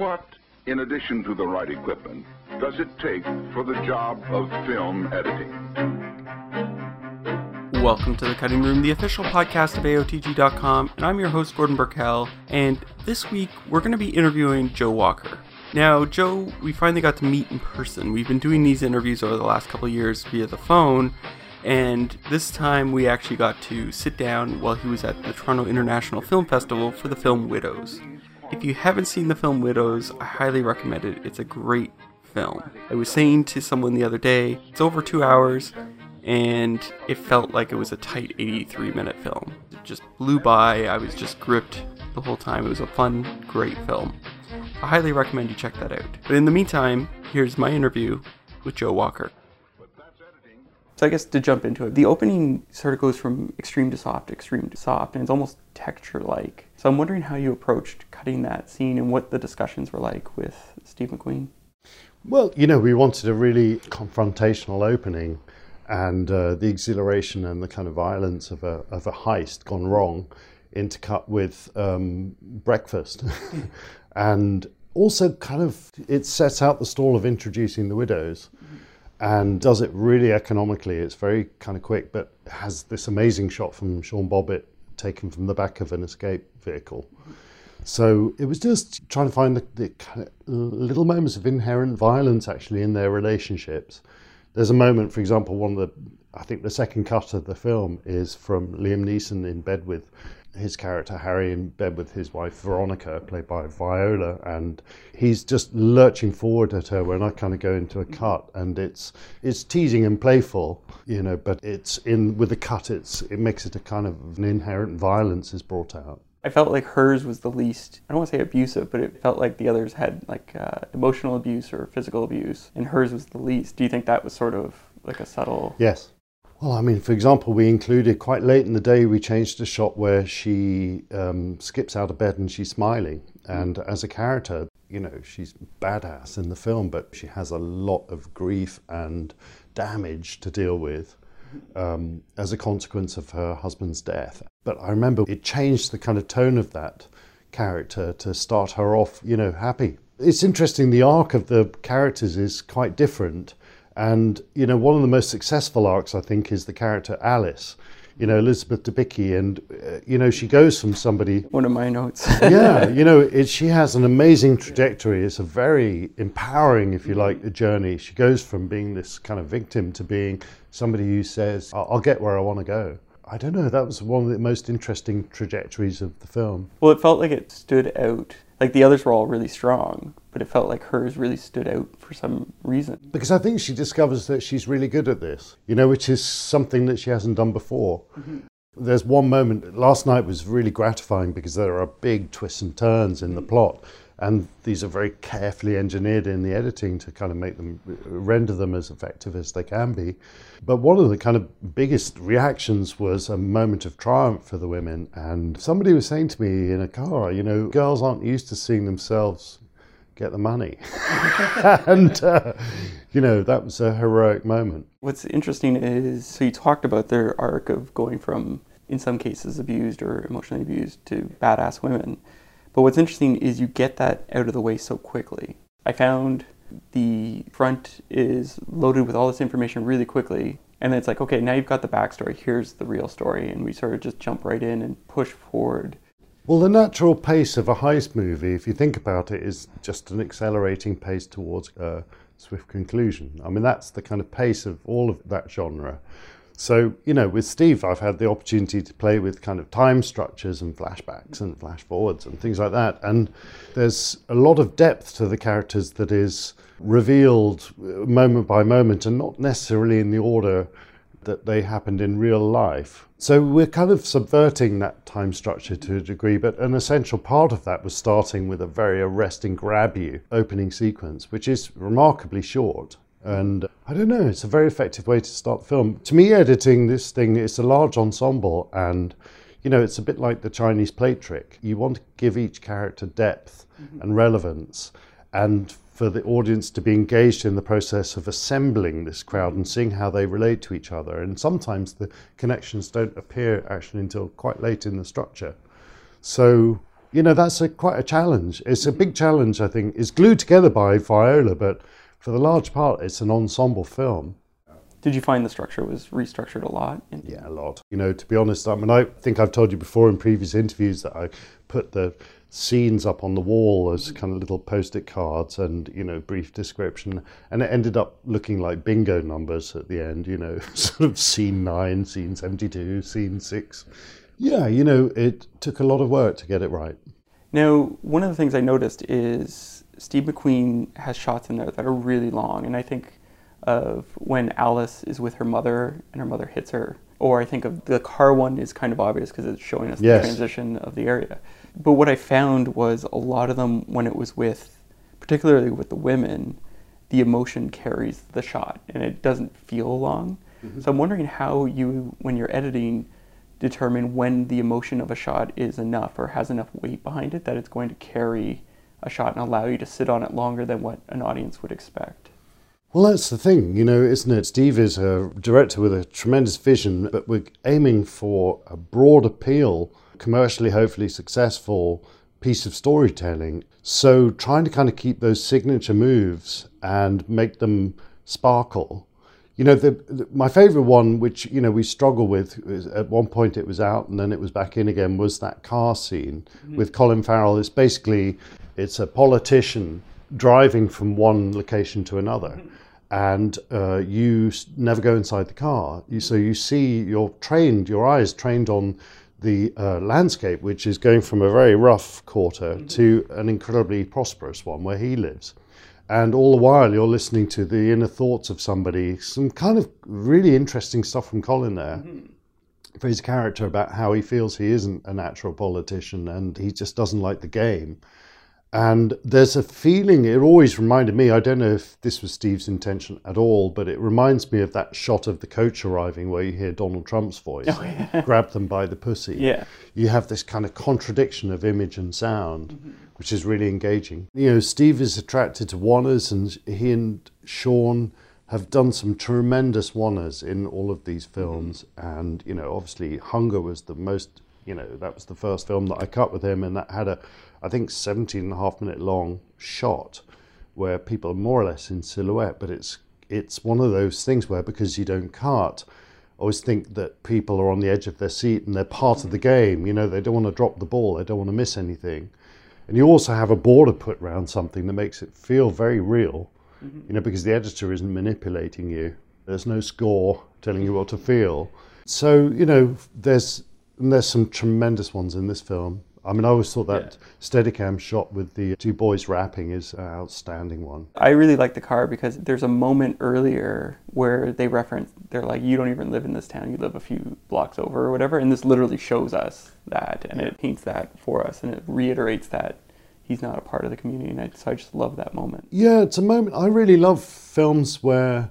What, in addition to the right equipment, does it take for the job of film editing? Welcome to the Cutting Room, the official podcast of AOTG.com, and I'm your host, Gordon Burkell. And this week, we're going to be interviewing Joe Walker. Now, Joe, we finally got to meet in person. We've been doing these interviews over the last couple years via the phone, and this time we actually got to sit down while he was at the Toronto International Film Festival for the film Widows. If you haven't seen the film Widows, I highly recommend it. It's a great film. I was saying to someone the other day, it's over two hours, and it felt like it was a tight 83 minute film. It just blew by. I was just gripped the whole time. It was a fun, great film. I highly recommend you check that out. But in the meantime, here's my interview with Joe Walker. So I guess to jump into it, the opening sort of goes from extreme to soft, extreme to soft, and it's almost texture-like. So I'm wondering how you approached cutting that scene and what the discussions were like with Steve McQueen. Well, you know, we wanted a really confrontational opening, and uh, the exhilaration and the kind of violence of a of a heist gone wrong, intercut with um, breakfast, and also kind of it sets out the stall of introducing the widows and does it really economically. It's very kind of quick, but has this amazing shot from Sean Bobbitt taken from the back of an escape vehicle. So it was just trying to find the, the kind of little moments of inherent violence actually in their relationships. There's a moment, for example, one of the, I think the second cut of the film is from Liam Neeson in bed with his character Harry in bed with his wife Veronica, played by Viola, and he's just lurching forward at her when I kind of go into a cut, and it's it's teasing and playful, you know, but it's in with the cut, it's it makes it a kind of an inherent violence is brought out. I felt like hers was the least, I don't want to say abusive, but it felt like the others had like uh, emotional abuse or physical abuse, and hers was the least. Do you think that was sort of like a subtle? Yes. Well, I mean, for example, we included quite late in the day, we changed a shot where she um, skips out of bed and she's smiling. And as a character, you know, she's badass in the film, but she has a lot of grief and damage to deal with um, as a consequence of her husband's death. But I remember it changed the kind of tone of that character to start her off, you know, happy. It's interesting, the arc of the characters is quite different and, you know, one of the most successful arcs, I think, is the character Alice, you know, Elizabeth Debicki. And, uh, you know, she goes from somebody. One of my notes. yeah, you know, it, she has an amazing trajectory. It's a very empowering, if you like, journey. She goes from being this kind of victim to being somebody who says, I'll, I'll get where I want to go. I don't know, that was one of the most interesting trajectories of the film. Well, it felt like it stood out. Like the others were all really strong, but it felt like hers really stood out for some reason. Because I think she discovers that she's really good at this, you know, which is something that she hasn't done before. Mm-hmm. There's one moment, last night was really gratifying because there are big twists and turns in the plot and these are very carefully engineered in the editing to kind of make them render them as effective as they can be. But one of the kind of biggest reactions was a moment of triumph for the women. And somebody was saying to me in a car, you know, girls aren't used to seeing themselves get the money. and, uh, you know, that was a heroic moment. What's interesting is so you talked about their arc of going from, in some cases, abused or emotionally abused to badass women. But what's interesting is you get that out of the way so quickly. I found the front is loaded with all this information really quickly. And then it's like, okay, now you've got the backstory. Here's the real story. And we sort of just jump right in and push forward. Well, the natural pace of a heist movie, if you think about it, is just an accelerating pace towards a swift conclusion. I mean, that's the kind of pace of all of that genre. So, you know, with Steve, I've had the opportunity to play with kind of time structures and flashbacks and flash forwards and things like that. And there's a lot of depth to the characters that is revealed uh, moment by moment and not necessarily in the order that they happened in real life. So we're kind of subverting that time structure to a degree, but an essential part of that was starting with a very arresting grab you opening sequence, which is remarkably short. And I don't know, it's a very effective way to start the film. To me, editing this thing, it's a large ensemble and you know, it's a bit like the Chinese plate trick. You want to give each character depth mm-hmm. and relevance, and for the audience to be engaged in the process of assembling this crowd and seeing how they relate to each other. And sometimes the connections don't appear actually until quite late in the structure. So you know, that's a, quite a challenge. It's a big challenge, I think. It's glued together by Viola, but for the large part, it's an ensemble film. Did you find the structure was restructured a lot? Yeah, a lot. You know, to be honest, I mean, I think I've told you before in previous interviews that I put the scenes up on the wall as mm. kind of little post-it cards and you know brief description and it ended up looking like bingo numbers at the end you know sort of scene 9 scene 72 scene 6 yeah you know it took a lot of work to get it right Now, one of the things I noticed is Steve McQueen has shots in there that are really long, and I think of when Alice is with her mother and her mother hits her, or I think of the car one is kind of obvious because it's showing us Yes. the transition of the area. But what I found was a lot of them when it was with, particularly with the women, the emotion carries the shot and it doesn't feel long. Mm-hmm. So I'm wondering how you, when you're editing, determine when the emotion of a shot is enough or has enough weight behind it that it's going to carry a shot and allow you to sit on it longer than what an audience would expect. Well, that's the thing, you know, isn't it? Steve is a director with a tremendous vision, but we're aiming for a broad appeal, commercially, hopefully successful piece of storytelling. So, trying to kind of keep those signature moves and make them sparkle. You know, the, the, my favorite one, which, you know, we struggle with, is at one point it was out and then it was back in again, was that car scene mm-hmm. with Colin Farrell. It's basically, it's a politician driving from one location to another and uh, you s- never go inside the car. You, so you see, you're trained, your eyes trained on the uh, landscape, which is going from a very rough quarter to an incredibly prosperous one where he lives. And all the while, you're listening to the inner thoughts of somebody. Some kind of really interesting stuff from Colin there for his character about how he feels he isn't a natural politician and he just doesn't like the game. And there's a feeling, it always reminded me, I don't know if this was Steve's intention at all, but it reminds me of that shot of the coach arriving where you hear Donald Trump's voice oh, grab them by the pussy. Yeah. You have this kind of contradiction of image and sound, mm-hmm. which is really engaging. You know, Steve is attracted to oners, and he and Sean have done some tremendous oners in all of these mm-hmm. films. And, you know, obviously, Hunger was the most, you know, that was the first film that I cut with him, and that had a, I think, 17 and a half minute long shot where people are more or less in silhouette, but it's it's one of those things where because you don't cut, I always think that people are on the edge of their seat and they're part of the game. You know, they don't want to drop the ball, they don't want to miss anything. And you also have a border put around something that makes it feel very real, mm-hmm. you know, because the editor isn't manipulating you. There's no score telling you what to feel. So, you know, there's and there's some tremendous ones in this film. I mean, I always thought that Steadicam shot with the two boys rapping is an outstanding one. I really like the car because there's a moment earlier where they reference, they're like, you don't even live in this town, you live a few blocks over or whatever. And this literally shows us that and it paints that for us and it reiterates that he's not a part of the community. And I, so I just love that moment. Yeah, it's a moment. I really love films where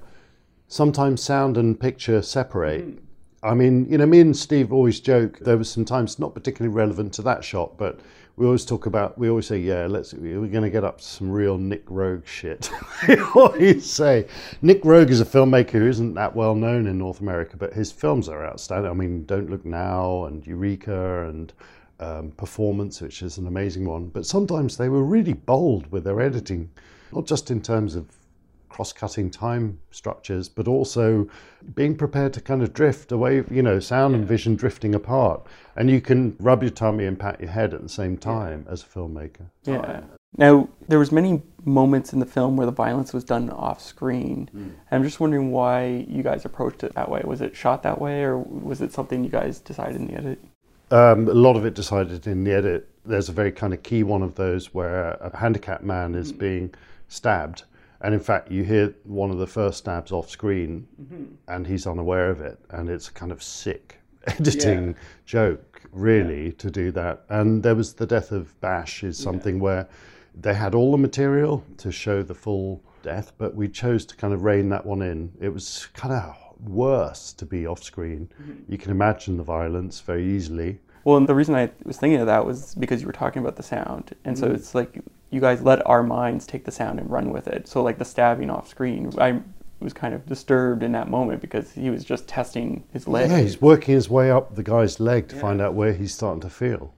sometimes sound and picture separate. Mm-hmm. I mean, you know, me and Steve always joke. There was some times not particularly relevant to that shot, but we always talk about. We always say, "Yeah, let's. We're going to get up to some real Nic Roeg shit." we always say Nic Roeg is a filmmaker who isn't that well known in North America, but his films are outstanding. I mean, Don't Look Now and Eureka and um, Performance, which is an amazing one. But sometimes they were really bold with their editing, not just in terms of cross-cutting time structures, but also being prepared to kind of drift away, you know, sound and vision drifting apart. And you can rub your tummy and pat your head at the same time as a filmmaker. Yeah. Now, there was many moments in the film where the violence was done off screen. And I'm just wondering why you guys approached it that way. Was it shot that way or was it something you guys decided in the edit? Um, a lot of it decided in the edit. There's a very kind of key one of those where a handicapped man is being stabbed. And in fact, you hear one of the first stabs off screen mm-hmm. and he's unaware of it. And it's a kind of sick editing joke, really, to do that. And there was the death of Bash, is something where they had all the material to show the full death, but we chose to kind of rein that one in. It was kind of worse to be off screen. Mm-hmm. You can imagine the violence very easily. Well, and the reason I was thinking of that was because you were talking about the sound. And so mm-hmm. it's like you guys let our minds take the sound and run with it. So, like the stabbing off screen, I was kind of disturbed in that moment because he was just testing his leg. Yeah, he's working his way up the guy's leg to find out where he's starting to feel.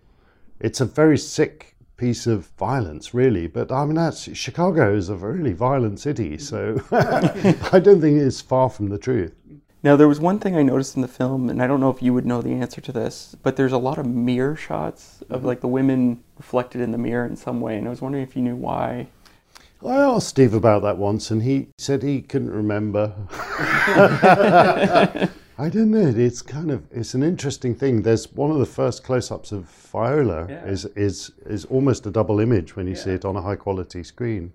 It's a very sick piece of violence, really. But I mean, that's Chicago is a really violent city, so I don't think it's far from the truth. Now, there was one thing I noticed in the film, and I don't know if you would know the answer to this, but there's a lot of mirror shots of like the women reflected in the mirror in some way, and I was wondering if you knew why. I asked Steve about that once, and he said he couldn't remember. I don't know. It's kind of it's an interesting thing. There's one of the first close-ups of Viola Yeah. is is is almost a double image when you see it on a high-quality screen,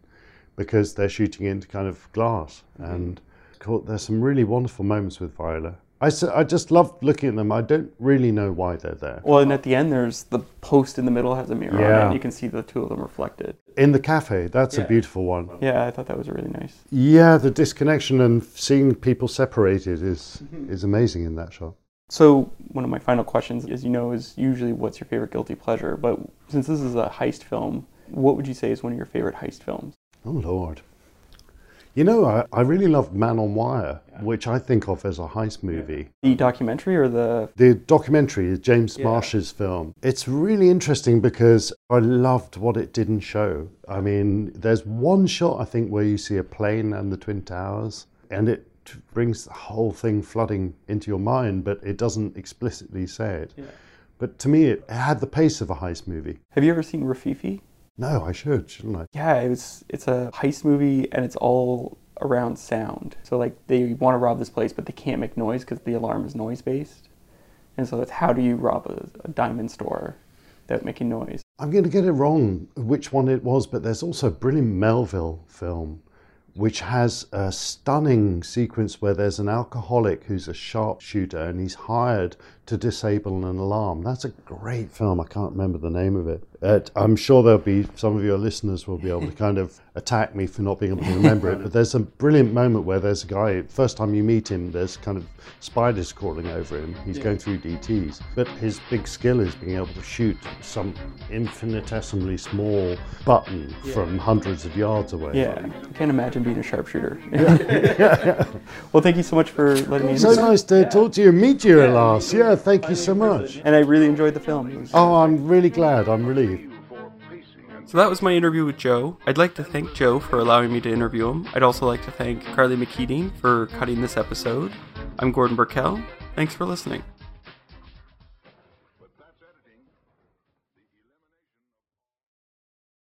because they're shooting into kind of glass, Mm-hmm. and co- there's some really wonderful moments with Viola. I, I just love looking at them. I don't really know why they're there. Well, and at the end, there's the post in the middle has a mirror on it, Yeah. and you can see the two of them reflected. In the cafe, that's Yeah. a beautiful one. Yeah, I thought that was really nice. Yeah, the disconnection and seeing people separated is Mm-hmm. is amazing in that shot. So, one of my final questions, as you know, is usually what's your favorite guilty pleasure? But since this is a heist film, what would you say is one of your favorite heist films? Oh Lord. You know, I, I really loved Man on Wire, which I think of as a heist movie. The documentary or the. The documentary is James Yeah. Marsh's film. It's really interesting because I loved what it didn't show. I mean, there's one shot I think where you see a plane and the Twin Towers, and it brings the whole thing flooding into your mind, but it doesn't explicitly say it. Yeah. But to me, it had the pace of a heist movie. Have you ever seen Rififi? No, I should, shouldn't I? Yeah, it was. It's a heist movie, and it's all around sound. So like they want to rob this place, but they can't make noise because the alarm is noise based. And so it's how do you rob a, a diamond store without making noise? I'm going to get it wrong which one it was, but there's also a brilliant Melville film which has a stunning sequence where there's an alcoholic who's a sharpshooter and he's hired to disable an alarm. That's a great film. I can't remember the name of it. Uh, I'm sure there'll be some of your listeners will be able to kind of attack me for not being able to remember it. But there's a brilliant moment where there's a guy. First time you meet him, there's kind of spiders crawling over him. He's going through DTS, but his big skill is being able to shoot some infinitesimally small button from hundreds of yards away. Yeah, I can't imagine being a sharpshooter. yeah. well, thank you so much for letting me. So nice to talk to you and meet you at last. Yeah, thank you so much. And I really enjoyed the film. Oh, I'm really glad. I'm relieved. for pacing and So that was my interview with Joe. I'd like to thank Joe for allowing me to interview him. I'd also like to thank Carly McKeating for cutting this episode. I'm Gordon Burkell. Thanks for listening.